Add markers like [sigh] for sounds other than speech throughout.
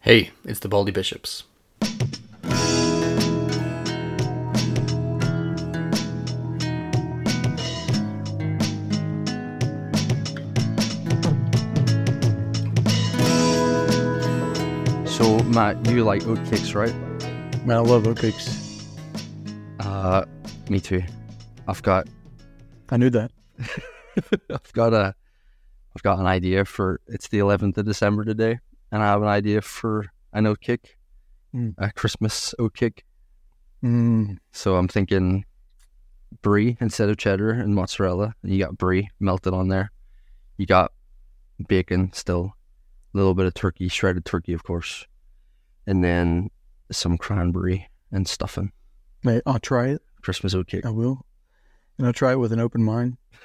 Hey, it's the Baldy Bishops. So, Matt, you like oatcakes, right? Man, I love oatcakes. Uh, me too. I've got, I knew that. [laughs] I've got a, I've got an idea for. It's the 11th of December today, and I have an idea for an oatcake, Mm. a Christmas oatcake. Mm, So I'm thinking brie instead of cheddar and mozzarella. And you got brie melted on there. You got bacon still, a little bit of turkey, shredded turkey, of course, and then some cranberry and stuffing. mate, I'll try it. Christmas oatcake. I will. And I'll try it with an open mind. [laughs]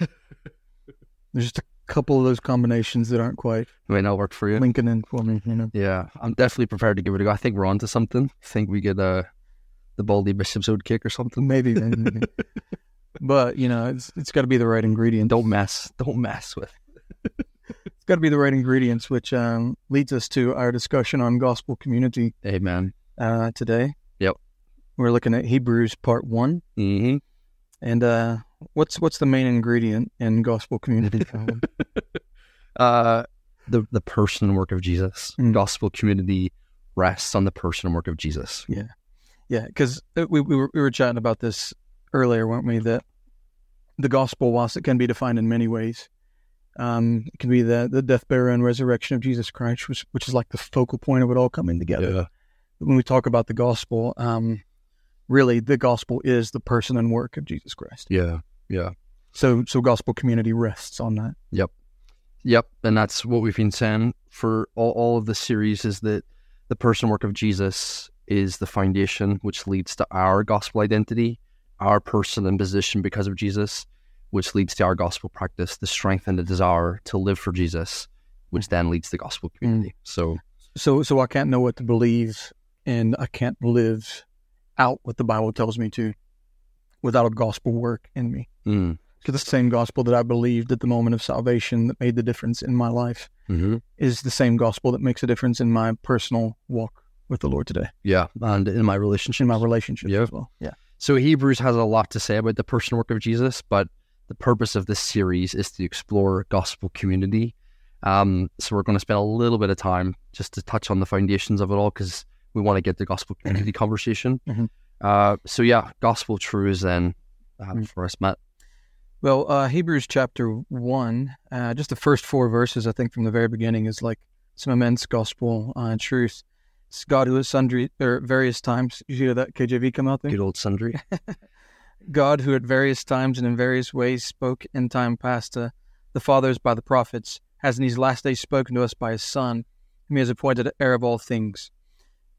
There's just a couple of those combinations that aren't quite Might not work for you. linking in for me, you know. Yeah, I'm definitely prepared to give it a go. I think we're on to something. I think we get uh, the Baldy Bishop's oatcake or something. [laughs] Maybe, maybe. but, you know, it's it's got to be the right ingredient. Don't mess. Don't mess with. [laughs] It's got to be the right ingredients, which um, leads us to our discussion on gospel community Amen. uh, today. Yep. We're looking at Hebrews part one. Mm-hmm. And uh, what's what's the main ingredient in gospel community? [laughs] Uh, the the person and work of Jesus. Mm. Gospel community rests on the person and work of Jesus. Yeah, yeah. because we, we, were, we were chatting about this earlier, weren't we? That the gospel, whilst it can be defined in many ways, um, it can be the, the death, burial, and resurrection of Jesus Christ, which, which is like the focal point of it all coming together. When we talk about the gospel, um, really, the gospel is the person and work of Jesus Christ. Yeah. Yeah. So, so gospel community rests on that. Yep, Yep, and that's what we've been saying for all, all of the series is that the person and work of Jesus is the foundation which leads to our gospel identity, our person and position because of Jesus, which leads to our gospel practice, the strength and the desire to live for Jesus, which then leads to gospel community. Mm. So So, so I can't know what to believe, and I can't live out what the Bible tells me to, without a gospel work in me. mm, Because the same gospel that I believed at the moment of salvation that made the difference in my life hmm is the same gospel that makes a difference in my personal walk with the Lord today, yeah, and in my relationship. in my relationship Yeah. as well. Yeah. So Hebrews has a lot to say about the personal work of Jesus, but the purpose of this series is to explore gospel community. Um, so we're going to spend a little bit of time just to touch on the foundations of it all because we want to get the gospel community conversation. Mhm. Uh, so yeah, gospel truths then uh, Mm. for us, Matt. Well, uh, Hebrews chapter one, uh, just the first four verses, I think from the very beginning, is like some immense gospel uh, truth. It's God who at sundry or various times. You hear that KJV come out there? Good old sundry. [laughs] God, who at various times and in various ways spoke in time past to the fathers by the prophets, has in these last days spoken to us by his Son, whom he has appointed heir of all things,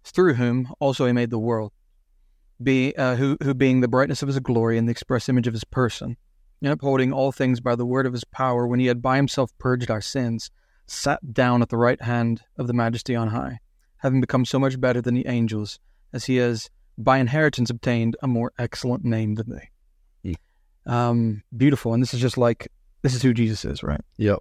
through whom also he made the world, be uh, who who being the brightness of his glory and the express image of his person, and upholding all things by the word of his power, when he had by himself purged our sins, sat down at the right hand of the Majesty on high, having become so much better than the angels, as he has by inheritance obtained a more excellent name than they. Um, beautiful, and this is just like this is who Jesus is, right? Yep.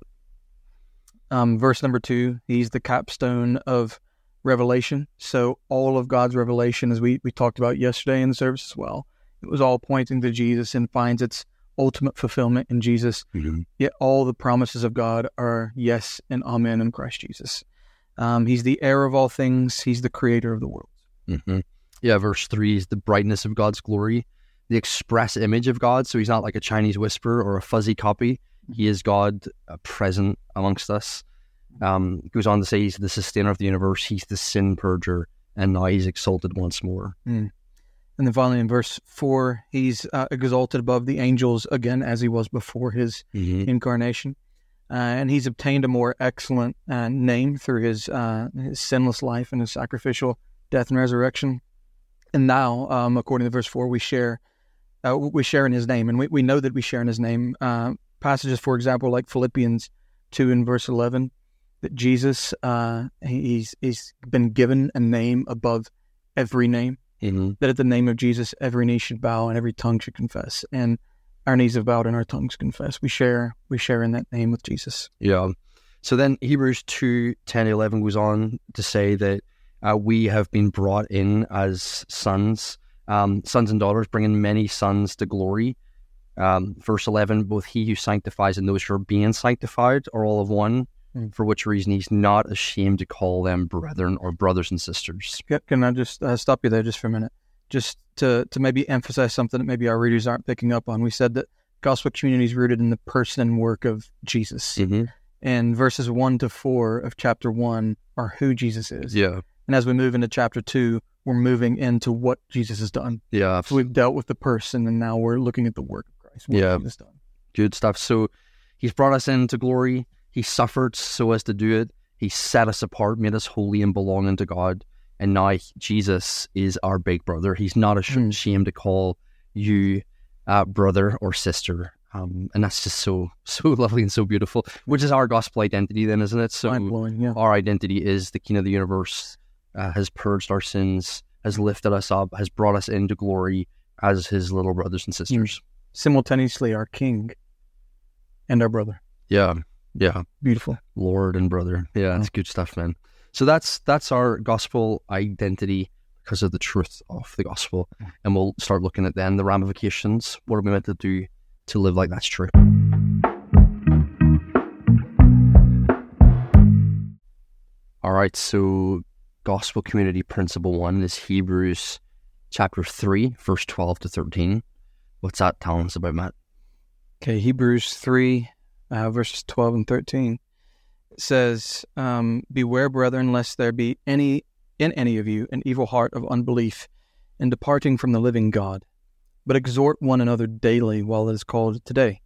Um, verse number two, he's the capstone of revelation. So all of God's revelation, as we we talked about yesterday in the service as well, it was all pointing to Jesus and finds its ultimate fulfillment in Jesus. Yet all the promises of God are yes and amen in Christ Jesus. Um, he's the heir of all things. He's the creator of the world. hmm Yeah, verse three is the brightness of God's glory, the express image of God. So he's not like a Chinese whisper or a fuzzy copy. He is God uh, present amongst us. Um, goes on to say he's the sustainer of the universe. He's the sin purger, and now he's exalted once more. And then finally in verse four, he's uh, exalted above the angels again as he was before his incarnation. Uh, and he's obtained a more excellent uh, name through his, uh, his sinless life and his sacrificial death and resurrection. And now, um, according to verse four, we share uh, we share in his name, and we, we know that we share in his name. Uh, passages, for example, like Philippians two and verse eleven, that Jesus uh, he's he's been given a name above every name Mm-hmm. that at the name of Jesus, every knee should bow and every tongue should confess. And our knees have bowed and our tongues confess. We share, we share in that name with Jesus. Yeah. So then Hebrews 2 10 11 goes on to say that Uh, we have been brought in as sons, um, sons and daughters, bringing many sons to glory. Um, verse 11, both he who sanctifies and those who are being sanctified are all of one, Mm. for which reason he's not ashamed to call them brethren or brothers and sisters. Can- Can I just uh, stop you there just for a minute? Just to, to maybe emphasize something that maybe our readers aren't picking up on. We said that gospel community is rooted in the person and work of Jesus. Mm-hmm. And verses 1 to 4 of chapter 1 are who Jesus is. Yeah. And as we move into chapter 2, we're moving into what Jesus has done. Yeah. So we've dealt with the person, and now we're looking at the work of Christ. What Yeah. Good stuff. So he's brought us into glory. He suffered so as to do it. He set us apart, made us holy and belonging to God. And now Jesus is our big brother. He's not Mm. ashamed to call you uh, brother or sister. Um, and that's just so [laughs] so lovely and so beautiful, which is our gospel identity, then, isn't it? So yeah. our identity is the King of the universe, uh, has purged our sins, has lifted us up, has brought us into glory as his little brothers and sisters. Simultaneously, our King and our brother. Yeah, yeah. Beautiful. Lord and brother. Yeah, it's good stuff, man. So that's that's our gospel identity because of the truth of the gospel, and we'll start looking at then the ramifications. What are we meant to do to live like that's true? All right, so gospel community principle one is Hebrews chapter three, verse twelve to thirteen. What's that telling us about Matt? Okay, Hebrews 3, uh, verses 12 and 13 it says, um, Beware, brethren, lest there be any in any of you an evil heart of unbelief in departing from the living God. But exhort one another daily while it is called today,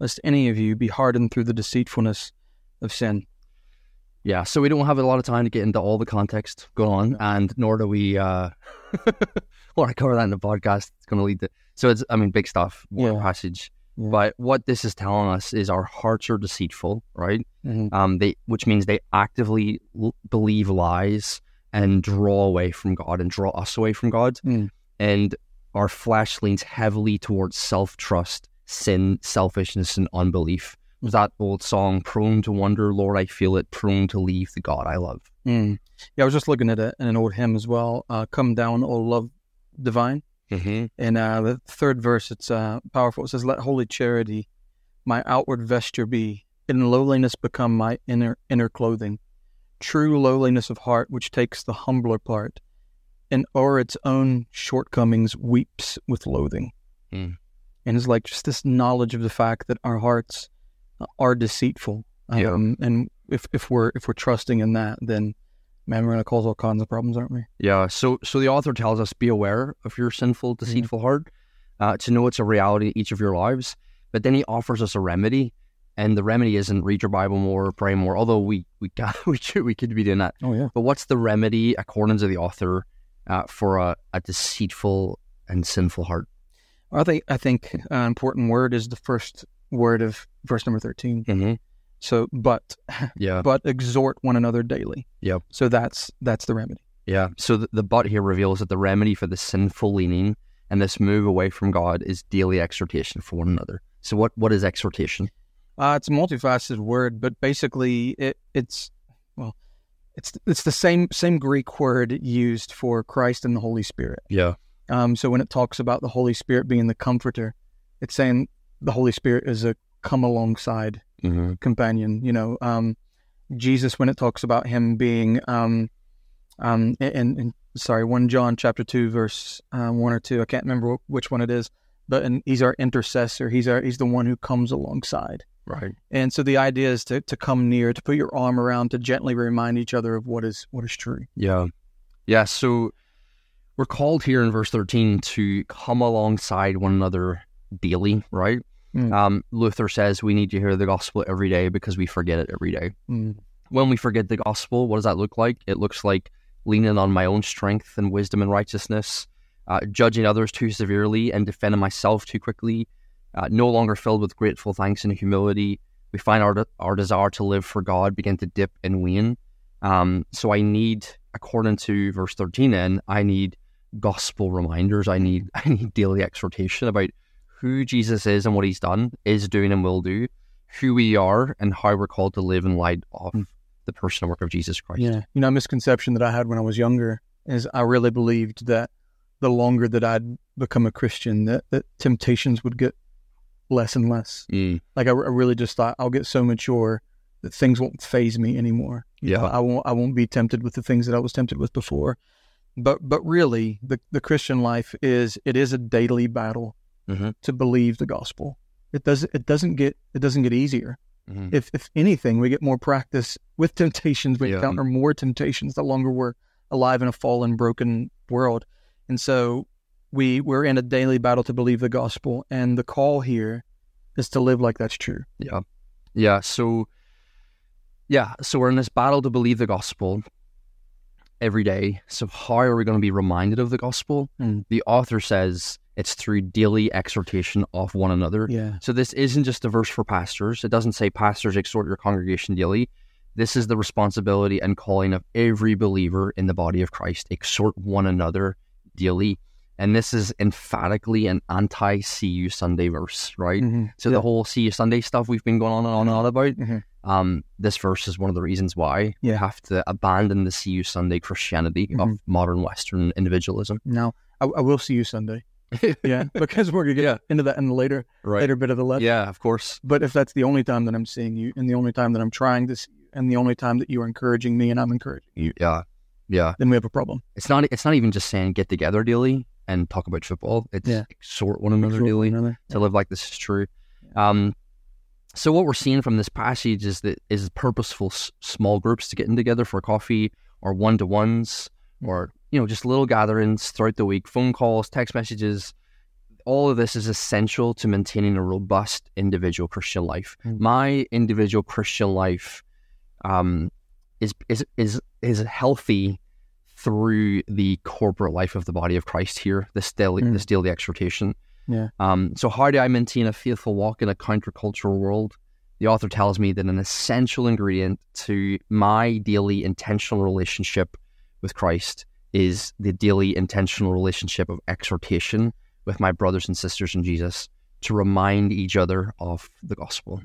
lest any of you be hardened through the deceitfulness of sin. Yeah, so we don't have a lot of time to get into all the context going on, and nor do we. Uh, [laughs] well, I cover that in the podcast. It's going to lead to. So it's, I mean, big stuff. One Yeah. passage. But what this is telling us is our hearts are deceitful, right? Mhm. Um, they, which means they actively l- believe lies and draw away from God and draw us away from God. Mm. And our flesh leans heavily towards self trust, sin, selfishness, and unbelief. Was that old song, prone to wonder, Lord, I feel it, prone to leave the God I love. Mm. Yeah, I was just looking at a, an old hymn as well. Uh, Come down, O love divine. Mm-hmm. In uh, the third verse, it's uh, powerful. It says, "Let holy charity my outward vesture be, in lowliness become my inner inner clothing. True lowliness of heart, which takes the humbler part, and o'er its own shortcomings weeps with loathing." Mm. And it's like just this knowledge of the fact that our hearts are deceitful. Yeah. Um, and if if we're if we're trusting in that, then man, we're going to cause all kinds of problems, aren't we? Yeah. So, so the author tells us be aware of your sinful, deceitful heart, uh, to know it's a reality in each of your lives. But then he offers us a remedy, and the remedy isn't read your Bible more, pray more. Although we we [laughs] got, we could, we could be doing that. Oh yeah. But what's the remedy, according to the author, uh, for a, a deceitful and sinful heart? I think I think an important word is the first word of verse number thirteen. Mm-hmm. So, but Yeah. but exhort one another daily. Yep. So that's that's the remedy. Yeah. So the, the but here reveals that the remedy for the sinful leaning and this move away from God is daily exhortation for one another. So what what is exhortation? Uh, it's a multifaceted word, but basically it, it's well, it's it's the same same Greek word used for Christ and the Holy Spirit. Yeah. Um, so when it talks about the Holy Spirit being the comforter, it's saying the Holy Spirit is a come alongside Mm-hmm. companion. You know, um, Jesus when it talks about him being, um, um, and, and sorry, one John chapter two verse uh, one or two. I can't remember which one it is, but and he's our intercessor. He's our he's the one who comes alongside. Right. And so the idea is to, to come near, to put your arm around, to gently remind each other of what is what is true. Yeah. Yeah. So we're called here in verse 13 to come alongside one another daily, right? Mm. Um, Luther says we need to hear the gospel every day because we forget it every day. Mm. When we forget the gospel, what does that look like? It looks like leaning on my own strength and wisdom and righteousness, uh, judging others too severely and defending myself too quickly, uh, no longer filled with grateful thanks and humility. We find our, our desire to live for God begin to dip and wane. Um, so I need, according to verse 13, then, I need gospel reminders. I need, [laughs] I need daily exhortation about who Jesus is and what he's done, is doing and will do, who we are, and how we're called to live in light of the personal work of Jesus Christ. Yeah. You know, a misconception that I had when I was younger is I really believed that the longer that I'd become a Christian, that, that temptations would get less and less. Mm. Like I, I really just thought I'll get so mature that things won't faze me anymore. You Yeah. know, I won't I won't be tempted with the things that I was tempted with before. But but really, the the Christian life is it is a daily battle Mhm. to believe the gospel. It doesn't it doesn't get it doesn't get easier. Mhm. If if anything, we get more practice with temptations. We Yeah. encounter more temptations the longer we're alive in a fallen, broken world. And so we we're in a daily battle to believe the gospel, and the call here is to live like that's true. Yeah. Yeah. So, yeah. So we're in this battle to believe the gospel every day. So, how are we going to be reminded of the gospel? Mm. The author says it's through daily exhortation of one another. Yeah. So, this isn't just a verse for pastors. It doesn't say, Pastors, exhort your congregation daily. This is the responsibility and calling of every believer in the body of Christ. Exhort one another daily. And this is emphatically an anti See You Sunday verse, right? Mhm. So Yeah. the whole See You Sunday stuff we've been going on and on and on about, Mhm. um, this verse is one of the reasons why we Yeah. have to abandon the See You Sunday Christianity of Mhm. modern Western individualism. Now I, I will see you Sunday. [laughs] Yeah, [laughs] because we're gonna get Yeah. into that in the later Right. later bit of the lesson. Yeah, of course. But if that's the only time that I'm seeing you, and the only time that I'm trying to see you, and the only time that you are encouraging me, and I'm encouraging you, Yeah. Yeah. then we have a problem. It's not it's not even just saying get together daily and talk about football. It's Yeah. exhort one another Exhort daily one another. to live like this is true. Um, so what we're seeing from this passage is that is purposeful s- small groups to getting together for coffee or one to ones or you know just little gatherings throughout the week, phone calls, text messages. All of this is essential to maintaining a robust individual Christian life. Mm. My individual Christian life um, is is is is healthy through the corporate life of the body of Christ here. This daily Mm. this daily exhortation. Yeah. Um, so how do I maintain a faithful walk in a countercultural world? The author tells me that an essential ingredient to my daily intentional relationship with Christ is the daily intentional relationship of exhortation with my brothers and sisters in Jesus to remind each other of the gospel.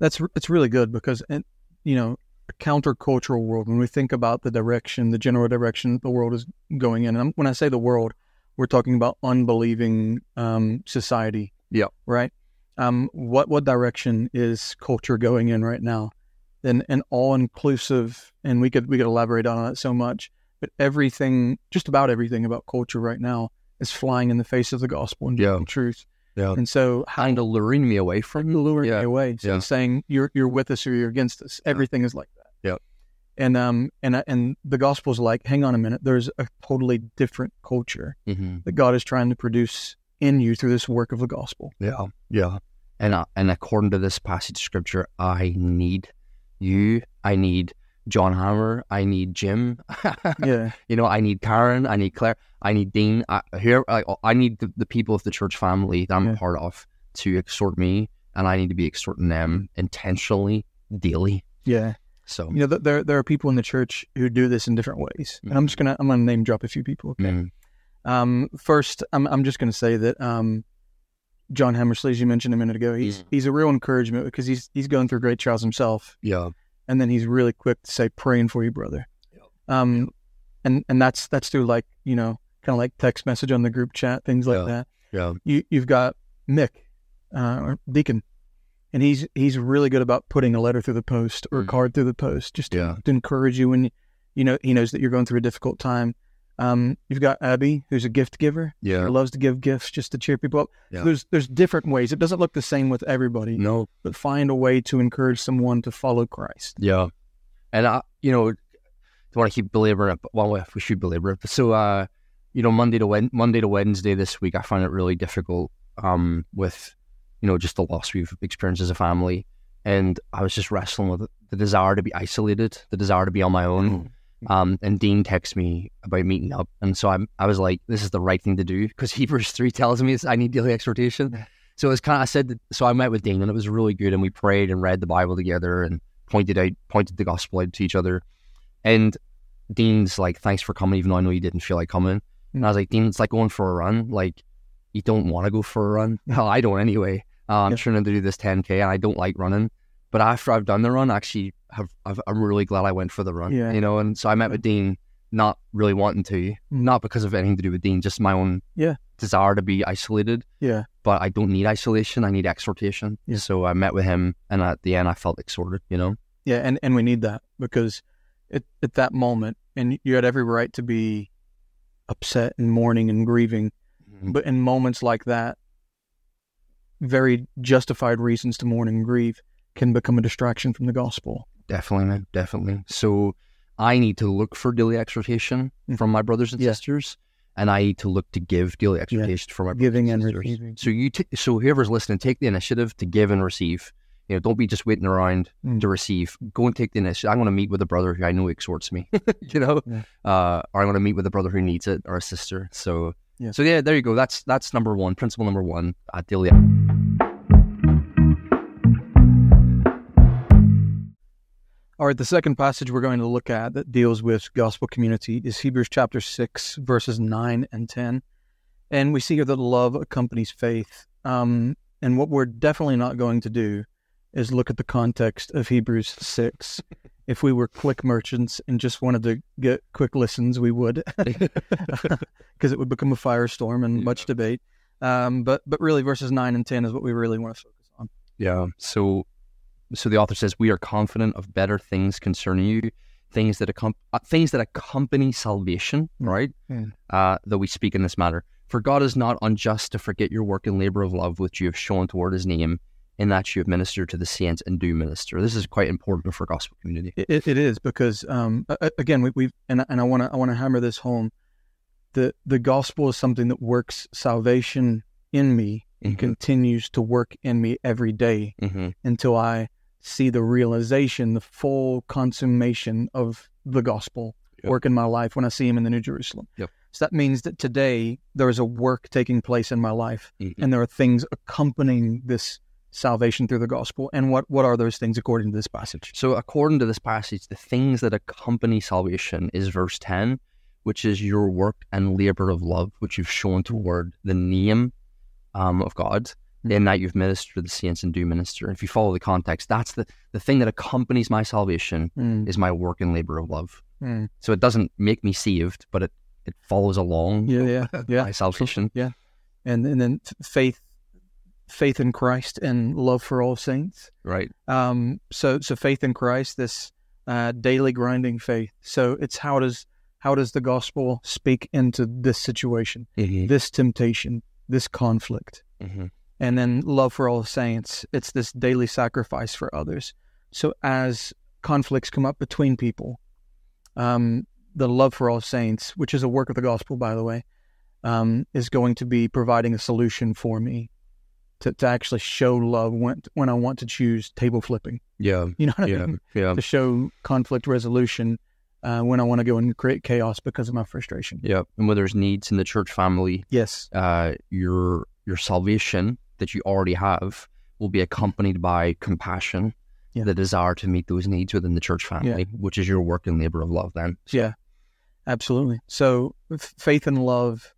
That's it's really good because, and you know, a countercultural world. When we think about the direction, the general direction the world is going in, and when I say the world, we're talking about unbelieving um, society. Yeah. Right. Um, what what direction is culture going in right now? An an all inclusive, and we could we could elaborate on that so much, but everything, just about everything about culture right now is flying in the face of the gospel and Yeah. truth. Yeah. And so, how Kind of luring me away from luring Yeah. me away. So Yeah. saying you're you're with us or you're against us. Everything is like that. Yeah. And um and and the gospel's like, hang on a minute. There's a totally different culture hmm that God is trying to produce in you through this work of the gospel. Yeah, yeah. And uh, and according to this passage of scripture, I need you. I need John Hammer. I need Jim. [laughs] Yeah. you know, I need Karen. I need Claire. I need Dean. I, here, I, I need the, the people of the church family that I'm Yeah. part of to exhort me, and I need to be exhorting them intentionally, daily. Yeah. So, You know, th- there there are people in the church who do this in different ways. And I'm just gonna I'm gonna name drop a few people. Okay. mm, Um, first, I'm I'm just going to say that um, John Hammersley, as you mentioned a minute ago, he's Mhm. he's a real encouragement because he's he's going through great trials himself, yeah, and then he's really quick to say, "Praying for you, brother." Um, and and that's that's through like you know kind of like text message on the group chat things like Yeah. that. yeah, You you've got Mick, uh, or Deacon, and he's he's really good about putting a letter through the post or a Mm. card through the post just to, Yeah. to encourage you when you know he knows that you're going through a difficult time. Um, you've got Abby, who's a gift giver yeah. loves to give gifts just to cheer people up. Yeah. So there's there's different ways. It doesn't look the same with everybody, No, but find a way to encourage someone to follow Christ. Yeah, and I, you know, don't want to keep belaboring it, but well, if we should belabor it. But so, uh, you know, Monday to Wed- Monday to Wednesday this week, I find it really difficult, um, with, you know, just the loss we've experienced as a family, and I was just wrestling with the desire to be isolated, the desire to be on my own. Um, and Dean texts me about meeting up, and so I'm, I was like, this is the right thing to do because [laughs] Hebrews three tells me I need daily exhortation. So it's kind of I said, that, so I met with Dean, and it was really good, and we prayed and read the Bible together, and pointed out pointed the gospel out to each other. And Dean's like, Thanks for coming, even though I know you didn't feel like coming. And I was like, Dean, it's like going for a run. Like you don't want to go for a run. [laughs] Well, I don't anyway. Uh, I'm Yeah. trying to do this 10K and I don't like running. But after I've done the run, I actually have I've, I'm really glad I went for the run. Yeah. You know, and so I met with Dean, not really wanting to, Mm. not because of anything to do with Dean, just my own Yeah. desire to be isolated. Yeah. But I don't need isolation. I need exhortation. Yeah. So I met with him, and at the end, I felt exhorted. You know. Yeah, and, and we need that because at, at that moment, and you had every right to be upset and mourning and grieving, Mm-hmm. but in moments like that, very justified reasons to mourn and grieve can become a distraction from the gospel. Definitely. Definitely. So I need to look for daily exhortation Mhm. from my brothers and Yeah. sisters, and I need to look to give daily exhortation from my brothers Giving and sisters. receiving. So you, t- so whoever's listening, take the initiative to give and receive. You know, don't be just waiting around Mm. to receive. Go and take the initiative. I'm going to meet with a brother who I know exhorts me. [laughs] you know, Yeah. uh, or I'm going to meet with a brother who needs it, or a sister. So, Yeah. so yeah, there you go. That's that's number one. Principle number one at daily. All right, the second passage we're going to look at that deals with gospel community is Hebrews chapter 6, verses 9 and 10. And we see here that love accompanies faith. Um, and what we're definitely not going to do is look at the context of Hebrews 6. if we were click merchants and just wanted to get quick listens, we would, [laughs] [laughs] because it would become a firestorm and much debate. Um, but, but really, verses 9 and 10 is what we really want to focus on. Yeah. So, so the author says, "We are confident of better things concerning you, things that accom- uh, things that accompany salvation, Mm. right? Mm. Uh, that we speak in this matter. For God is not unjust to forget your work and labor of love which you have shown toward His name, in that you have ministered to the saints and do minister. This is quite important for gospel community. It, it- is because um, again we, we've and and I want to I want to hammer this home. The the gospel is something that works salvation in me and Mhm. continues to work in me every day Mhm. until I see the realization, the full consummation of the gospel Yep. work in my life when I see Him in the New Jerusalem. Yep. So that means that today there is a work taking place in my life, Mhm. and there are things accompanying this salvation through the gospel. And what what are those things according to this passage? So, according to this passage, the things that accompany salvation is verse 10, which is your work and labor of love, which you've shown toward the name um, of God. In that you've ministered to the saints and do minister. If you follow the context, that's the, the thing that accompanies my salvation Mm, is my work and labor of love. mm. So, it doesn't make me saved, but it, it follows along Yeah, yeah, [laughs] yeah. my salvation. and and then faith faith in Christ and love for all saints. Right. Um, so so faith in Christ, this uh, daily grinding faith. So it's how does how does the gospel speak into this situation, Mm-hmm. this temptation, this conflict, Mm-hmm. And then love for all saints. It's this daily sacrifice for others. So as conflicts come up between people, um, the love for all saints, which is a work of the gospel, by the way, um, is going to be providing a solution for me to, to actually show love when when I want to choose table flipping. Yeah. [laughs] You know what I Yeah. mean? Yeah. To show conflict resolution uh, when I want to go and create chaos because of my frustration. Yeah. And when there's needs in the church family, Yes. uh, your your salvation that you already have will be accompanied by compassion, Yeah. the desire to meet those needs within the church family, which is your work and labor of love. Then, Yeah, absolutely. So f- faith and love,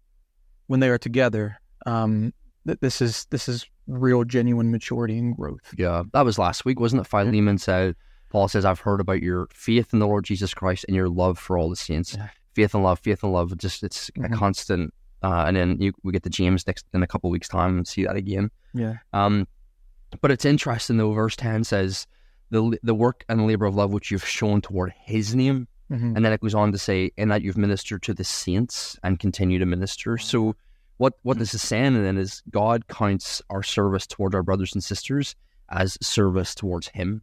when they are together, um, th- this is this is real, genuine maturity and growth. yeah, that was last week, wasn't it? Philemon said, Paul says, "I've heard about your faith in the Lord Jesus Christ and your love for all the saints. Yeah. Faith and love, faith and love. Just it's Mhm. a constant." Uh, and then you, we get to James next in a couple weeks' time and see that again. Yeah. Um, but it's interesting though. Verse ten says, "the the work and labor of love which you've shown toward His name." hmm And then it goes on to say, in that you've ministered to the saints and continue to minister. So what what this is saying then is God counts our service towards our brothers and sisters as service towards him.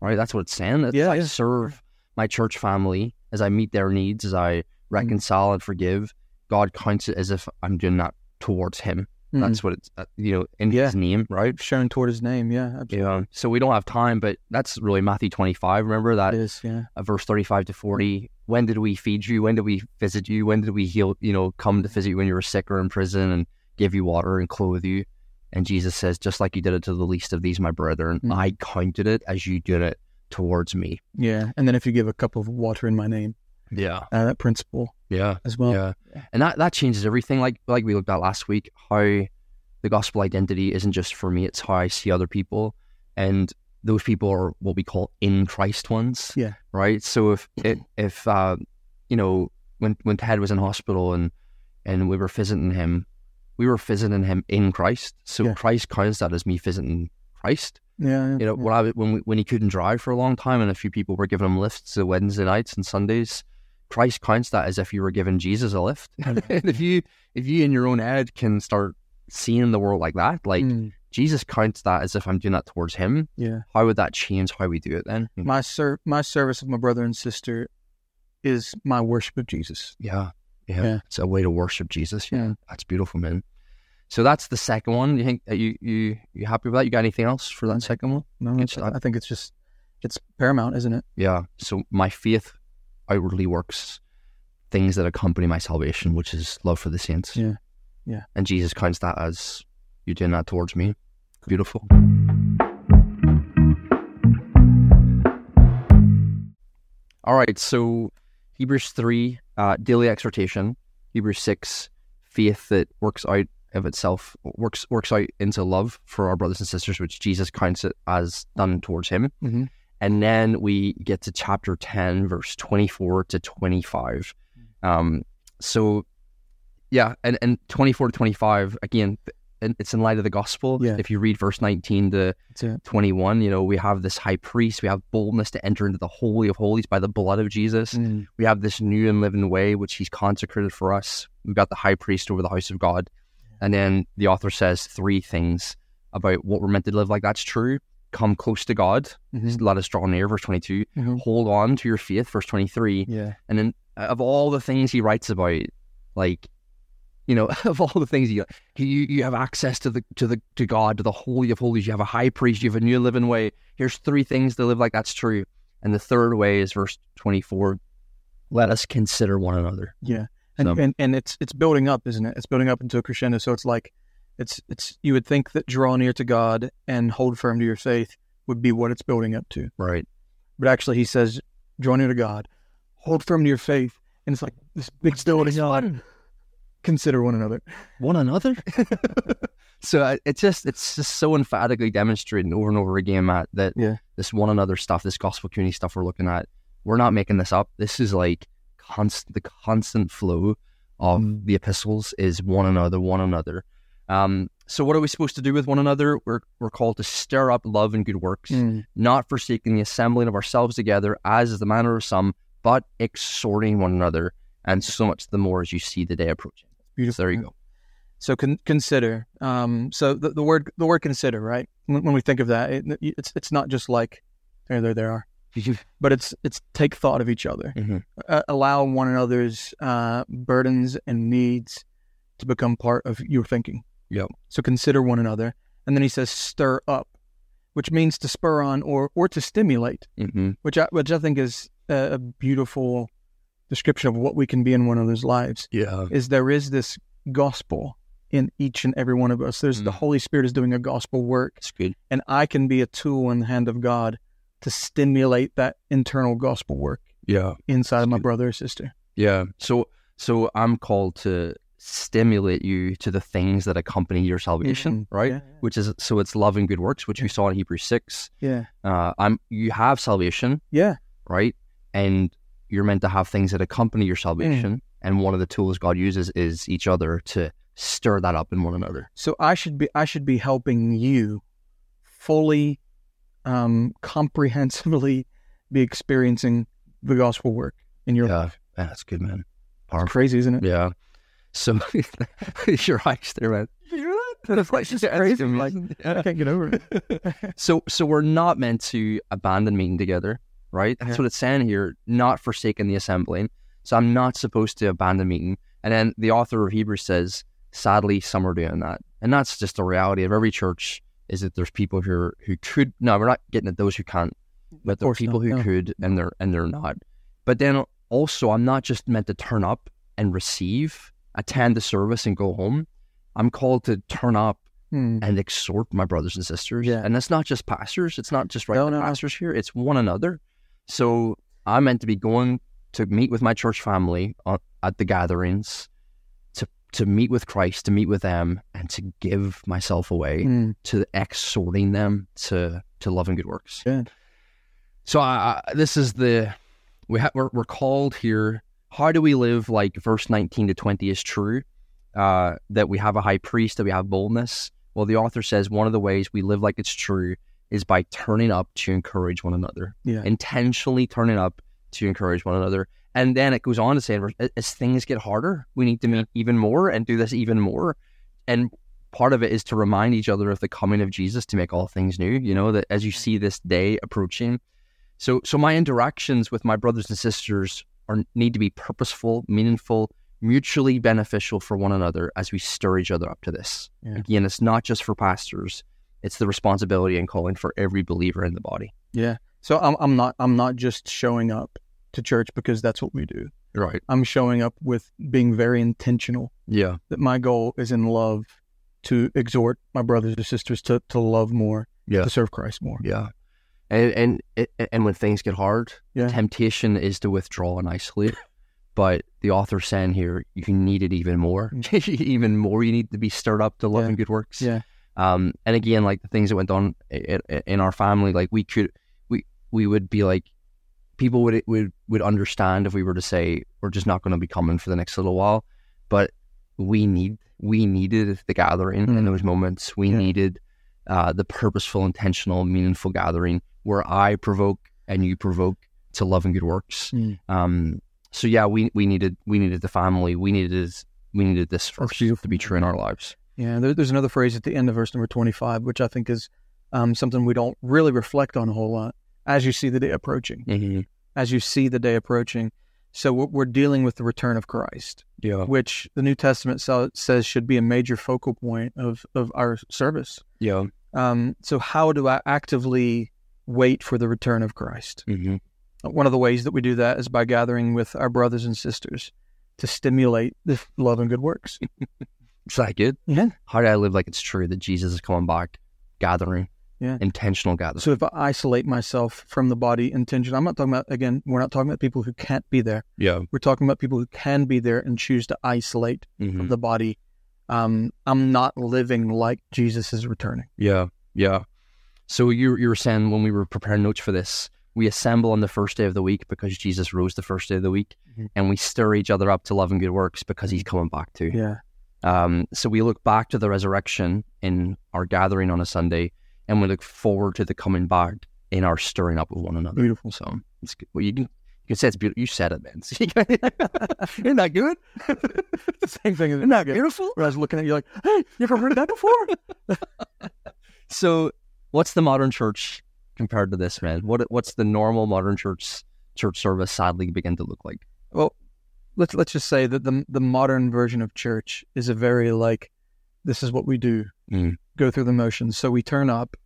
Right? That's what it's saying. It's Yeah, I yeah. serve my church family as I meet their needs, as I reconcile and forgive. God counts it as if I'm doing that towards him. That's what it's, uh, you know, in Yeah. his name, right? shown toward His name. Yeah, absolutely. Yeah. So we don't have time, but that's really Matthew 25. Remember that It is. Yeah. uh, verse 35 to 40 when did we feed you when did we visit you when did we heal you know come to visit you when you were sick or in prison and give you water and clothe you and jesus says just like you did it to the least of these my brethren Mm. i counted it as you did it towards me Yeah. And then if you give a cup of water in my name, yeah uh, that principle yeah as well. yeah and that that changes everything like like we looked at last week how the gospel identity isn't just for me it's how i see other people and those people are what we call in Christ ones. Yeah. Right. So if if, if uh, you know when when Ted was in hospital and and we were visiting him, we were visiting him in Christ. So Yeah. Christ counts that as me visiting Christ. Yeah. You know, yeah. when I when we, when he couldn't drive for a long time, and a few people were giving him lifts to Wednesday nights and Sundays, Christ counts that as if you were giving Jesus a lift. [laughs] and if you if you in your own head can start seeing the world like that, like Mm, Jesus counts that as if I'm doing that towards him, yeah. how would that change how we do it then? My ser- my service of my brother and sister is my worship of Jesus. Yeah, yeah, Yeah. It's a way to worship Jesus. Yeah, Yeah. that's beautiful, man. So that's the second one. You think you you you happy with that? You got anything else for that second one? No. I think it's just it's paramount, isn't it? Yeah. So my faith outwardly works things that accompany my salvation, which is love for the saints. Yeah. Yeah. And Jesus counts that as you're doing that towards me. Beautiful. All right. So Hebrews 3, uh, daily exhortation. Hebrews 6, faith that works out of itself, works works out into love for our brothers and sisters, which Jesus counts it as done towards him. Mhm. And then we get to chapter 10, verse 24 to 25. Um, so, yeah, and, and 24 to 25, again, it's in light of the gospel. Yeah. If you read verse 19 to 21, you know, we have this high priest, we have boldness to enter into the Holy of Holies by the blood of Jesus. Mm, We have this new and living way, which he's consecrated for us. We've got the high priest over the house of God. And then the author says three things about what we're meant to live like that's true. Come close to God. mhm, Let us draw near, verse 22. mhm. Hold on to your faith, verse 23. Yeah. And then uh, of all the things he writes about, like, you know, [laughs] of all the things you you you have access to the to the to God, to the holy of holies. You have a high priest. You have a new living way. Here's three things to live like that's true. And the third way is verse twenty four. Let us consider one another. Yeah. And, So- and and it's it's building up, isn't it? It's building up into a crescendo. So it's like it's it's you would think that draw near to God and hold firm to your faith would be what it's building up to. Right. But actually he says, draw near to God, hold firm to your faith. And it's like this big building [laughs] up. Consider one another. One another. [laughs] so it's just it's just so emphatically demonstrating over and over again, Matt, that Yeah. this one another stuff, this gospel community stuff we're looking at, we're not making this up. This is like constant the constant flow of Mm. the epistles is one another, one another. Um, so what are we supposed to do with one another? We're we're called to stir up love and good works, Mm. not forsaking the assembling of ourselves together, as is the manner of some, but exhorting one another, and so much the more as you see the day approaching. Beautiful. So there you go. So con- consider. Um, so the, the word the word consider, right? When, when we think of that, it, it's it's not just like there there there are, [laughs] but it's it's take thought of each other, Mhm. uh, allow one another's uh, burdens and needs to become part of your thinking. Yep. So consider one another, and then he says stir up, which means to spur on or or to stimulate, hmm which I, which I think is a, a beautiful description of what we can be in one another's lives Yeah. is there is this gospel in each and every one of us. There's the Mm. Holy Spirit is doing a gospel work, and I can be a tool in the hand of God to stimulate that internal gospel work Yeah. inside of my good. brother or sister. Yeah. So so I'm called to stimulate you to the things that accompany your salvation, Mhm. right? Yeah, yeah. Which is so it's love and good works, which we saw in Hebrews six. Yeah, Uh, I'm you have salvation, yeah, right? And you're meant to have things that accompany your salvation. And one of the tools God uses is each other to stir that up in one another. So I should be I should be helping you fully, um, comprehensively be experiencing the gospel work in your Yeah. life. Man, that's good, man. It's Powerful. crazy, isn't it? Yeah. So your eyes there, man. That's like just crazy. Like I uh, can't get over it. [laughs] So so we're not meant to abandon meeting together, right? That's Yeah. what it's saying here. Not forsaking the assembling. So I'm not supposed to abandon meeting. And then the author of Hebrews says, sadly, some are doing that. And that's just the reality of every church is that there's people who are, who could no, we're not getting at those who can't, but there are people not, who no. could and they're and they're not. But then also I'm not just meant to turn up and receive, attend the service and go home. I'm called to turn up Hmm. and exhort my brothers and sisters. Yeah. And that's not just pastors. It's not just right No, no, no. pastors here. It's one another. So I'm meant to be going to meet with my church family at the gatherings to to meet with Christ, to meet with them, and to give myself away Mm. to exhorting them to to love and good works. Good. So I, I, this is the we ha- we're, we're called here. How do we live like verse nineteen to twenty is true? Uh, that we have a high priest, that we have boldness. Well, the author says one of the ways we live like it's true is by turning up to encourage one another, Yeah. intentionally turning up to encourage one another. And then it goes on to say, as- as things get harder, we need to meet even more and do this even more. And part of it is to remind each other of the coming of Jesus to make all things new. You know that as you see this day approaching, so so my interactions with my brothers and sisters are need to be purposeful, meaningful, mutually beneficial for one another as we stir each other up to this. Yeah. Again, it's not just for pastors; it's the responsibility and calling for every believer in the body. Yeah. So I'm I'm not I'm not just showing up to church because that's what we do. Right. I'm showing up with being very intentional Yeah. that my goal is in love to exhort my brothers and sisters to, to love more, Yeah. to serve Christ more. Yeah. And and and- when things get hard, Yeah. temptation is to withdraw and isolate. But the author's saying here, you need it even more. [laughs] even more, you need to be stirred up to love Yeah. and good works. Yeah. Um, and again, like the things that went on in, in our family, like we could, we we would be like, people would would would understand if we were to say we're just not going to be coming for the next little while, but we need we needed the gathering in Mm. those moments. We Yeah. needed uh, the purposeful, intentional, meaningful gathering where I provoke and you provoke to love and good works. Mm. Um, so yeah, we we needed we needed the family. We needed we needed this first to be true in our lives. Yeah, there, there's another phrase at the end of verse number 25, which I think is um, something we don't really reflect on a whole lot. As you see the day approaching, Mm-hmm. as you see the day approaching. So we're, we're dealing with the return of Christ, Yeah, which the New Testament says should be a major focal point of, of our service. yeah. Um, so how do I actively wait for the return of Christ? Mm-hmm. One of the ways that we do that is by gathering with our brothers and sisters to stimulate the love and good works. Is that good? Yeah. How do I live like it's true that Jesus is coming back? Gathering, Yeah. intentional gathering. So if I isolate myself from the body intention, I'm not talking about again. We're not talking about people who can't be there. yeah, We're talking about people who can be there and choose to isolate Mhm. from the body. Um, I'm not living like Jesus is returning. yeah, yeah. So you you were saying when we were preparing notes for this, we assemble on the first day of the week because Jesus rose the first day of the week, Mhm. and we stir each other up to love and good works because He's coming back too. Yeah, Um, so we look back to the resurrection in our gathering on a Sunday, and we look forward to the coming back in our stirring up with one another. beautiful. So it's good. Well, you can you can say it's beautiful. You said it, man. [laughs] Isn't that good? [laughs] the same thing. Isn't that beautiful? When I was looking at you, like, hey, you ever heard that before? [laughs] So, what's the modern church compared to this, man? What what's the normal modern church church service sadly begin to look like? well, let's let's just say that the the modern version of church is a very like, this is what we do. Mm. Go through the motions. So we turn up,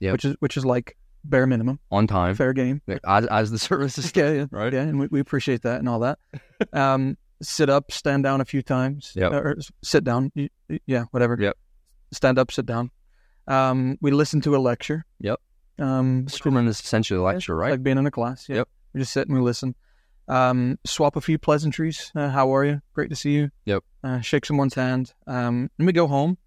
Yep. which is which is like bare minimum, On time, fair game. as as the [laughs] service is Yeah, yeah, right. yeah, and we, we appreciate that and all that. Um, sit up, stand down a few times. yeah, Or sit down. Yeah, whatever. Yep. Stand up, sit down. Um, we listen to a lecture. Yep. Um, Sermon is essentially a lecture, right? Like being in a class. Yeah. Yep. We just sit and we listen. Um, swap a few pleasantries. Uh, how are you? Great to see you. Yep. Uh, shake someone's hand. Um, and we go home.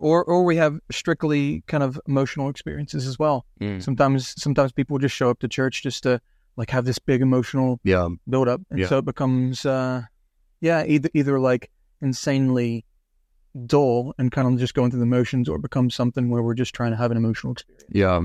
Or, or we have strictly kind of emotional experiences as well. Mm. Sometimes, sometimes people just show up to church just to like have this big emotional Yeah, build up, and Yeah. so it becomes, uh, yeah, either either like insanely dull and kind of just going through the motions, or it becomes something where we're just trying to have an emotional experience. yeah.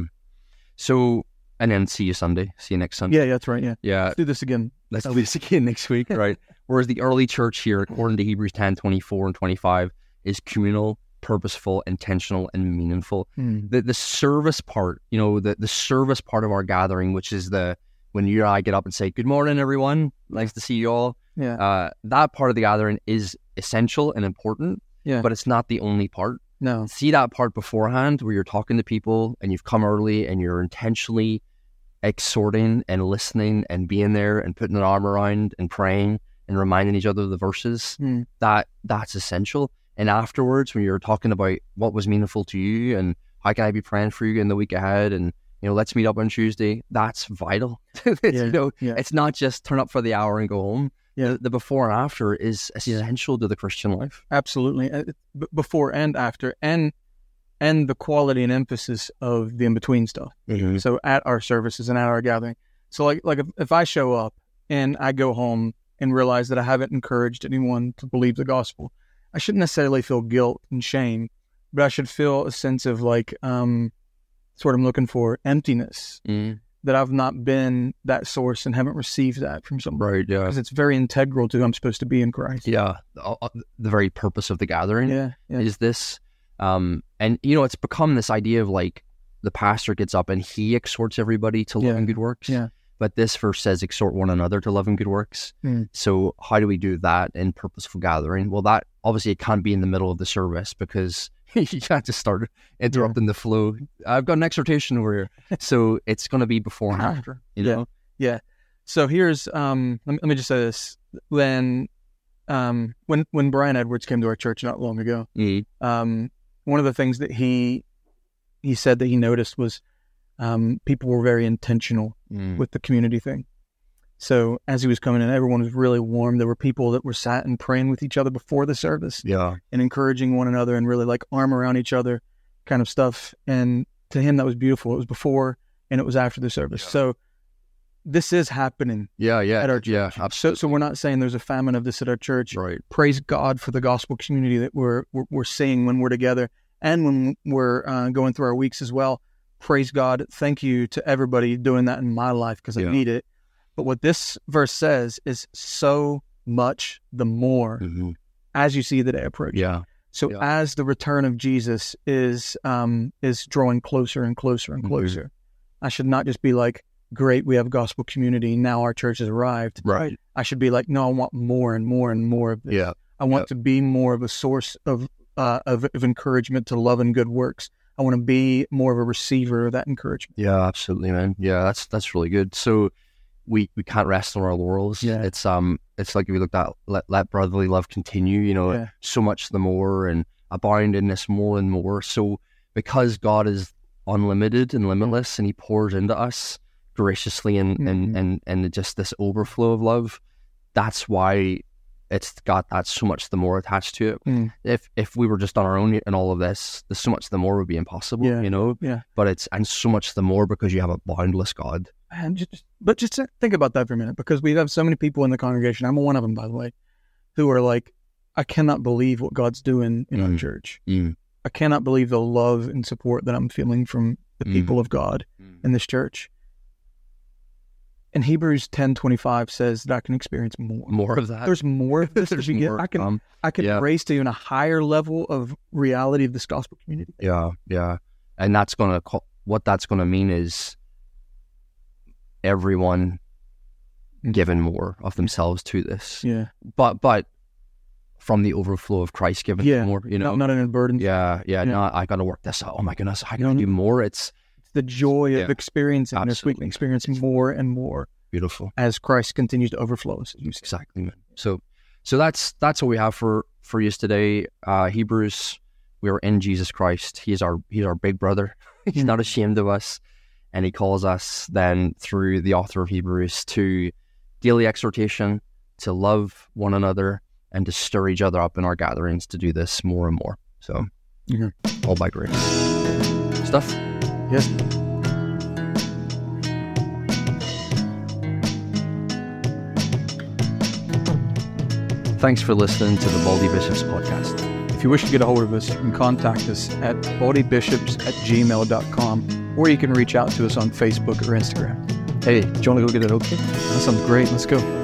So, and then see you Sunday. See you next Sunday. Yeah, yeah, that's right. Yeah, Yeah, let's do this again. let's do this again next week, [laughs] right? Whereas the early church here, according to Hebrews 10, 24 and 25, is communal, purposeful, intentional, and meaningful. Hmm. The the service part, you know, the, the service part of our gathering, which is the when you and I get up and say, Good morning, everyone. Nice to see you all. Yeah, Uh, that part of the gathering is essential and important, Yeah. but it's not the only part. no, See that part beforehand where you're talking to people and you've come early and you're intentionally exhorting and listening and being there and putting an arm around and praying and reminding each other of the verses. Hmm. That that's essential. And afterwards, when you're talking about what was meaningful to you and how can I be praying for you in the week ahead and you know, let's meet up on Tuesday. That's vital. [laughs] Yeah, you know, yeah. it's not just turn up for the hour and go home. Yeah. the, the before and after is essential to the Christian life. Absolutely, Uh, before and after, and and the quality and emphasis of the in between stuff. So at our services and at our gathering. So like like if, if I show up and I go home and realize that I haven't encouraged anyone to believe the gospel, I shouldn't necessarily feel guilt and shame, but I should feel a sense of like um it's what I'm looking for, emptiness. Mm. That I've not been that source and haven't received that from somebody. Right. Yeah. Because it's very integral to who I'm supposed to be in Christ. Yeah. Uh, The very purpose of the gathering Yeah. Yeah. is this. Um, and you know, it's become this idea of like the pastor gets up and he exhorts everybody to love Yeah. and good works. Yeah. But this verse says exhort one another to love and good works. Mm. So how do we do that in purposeful gathering? Well, that obviously it can't be in the middle of the service because [laughs] you can't just start interrupting the flow. I've got an exhortation over here. [laughs] so it's going to be before and after, you Yeah. know? So here's um let me, let me just say this. When um when when Brian Edwards came to our church not long ago, Mm. um one of the things that he he said that he noticed was um people were very intentional Mm. with the community thing. So as he was coming in, everyone was really warm. There were people that were sat and praying with each other before the service Yeah. and encouraging one another and really like arm around each other kind of stuff. And to him that was beautiful. It was before and it was after the service. Yeah. So this is happening Yeah. Yeah. at our Yeah. church. So, so we're not saying there's a famine of this at our church. right. Praise God for the gospel community that we're we're, we're seeing when we're together and when we're uh, going through our weeks as well. Praise God. Thank you to everybody doing that in my life because Yeah. I need it. But what this verse says is so much the more Mhm. as you see the day approach. Yeah. So Yeah. as the return of Jesus is um, is drawing closer and closer and Mhm. closer, I should not just be like, "Great, we have gospel community now. Our church has arrived." Right. I should be like, "No, I want more and more and more of this. Yeah. I want to be more of a source of, uh, of of encouragement to love and good works. I want to be more of a receiver of that encouragement." Yeah, absolutely, man. Yeah, that's that's really good. So we we can't rest on our laurels. Yeah. It's um it's like we looked at let, let brotherly love continue, you know, Yeah. so much the more and abound in this more and more. So because God is unlimited and limitless and he pours into us graciously and Mhm. and, and and just this overflow of love, that's why it's got that so much the more attached to it. Mm. If if we were just on our own in all of this, the so much the more would be impossible, Yeah. you know? Yeah. But it's and so much the more because you have a boundless God. And just, but just think about that for a minute, because we have so many people in the congregation. I'm one of them, by the way, who are like, I cannot believe what God's doing in our Mm. church. Mm. I cannot believe the love and support that I'm feeling from the Mm. people of God in this church. And Hebrews 10:25 says that I can experience more. More of that. There's more of [laughs] this There's begin. more I can come. I can Yeah. raise to even a higher level of reality of this gospel community. Yeah, yeah, and that's gonna what that's gonna mean is everyone giving more of themselves to this, Yeah, but but from the overflow of Christ giving Yeah. more, you know. not, not in a burden. yeah, yeah, Yeah. No, I got to work this out. Oh my goodness, I You got to know- do more. It's It's the joy Yeah. of experiencing this. Absolutely. can experience more and more beautiful. as Christ continues to overflow us. As you say. Exactly, man. So, so that's that's what we have for for you today. Uh, Hebrews, we are in Jesus Christ. He is our he's our big brother. [laughs] he's Mm. not ashamed of us, and he calls us then through the author of Hebrews to daily exhortation, to love one another, and to stir each other up in our gatherings to do this more and more. So, Mhm. all by grace. Stuff. Yes. Thanks for listening to the Baldy Bishops podcast. If you wish to get a hold of us, you can contact us at bodybishops at gmail.com or you can reach out to us on Facebook or Instagram. Hey, Do you want to go get it okay? That sounds great. Let's go.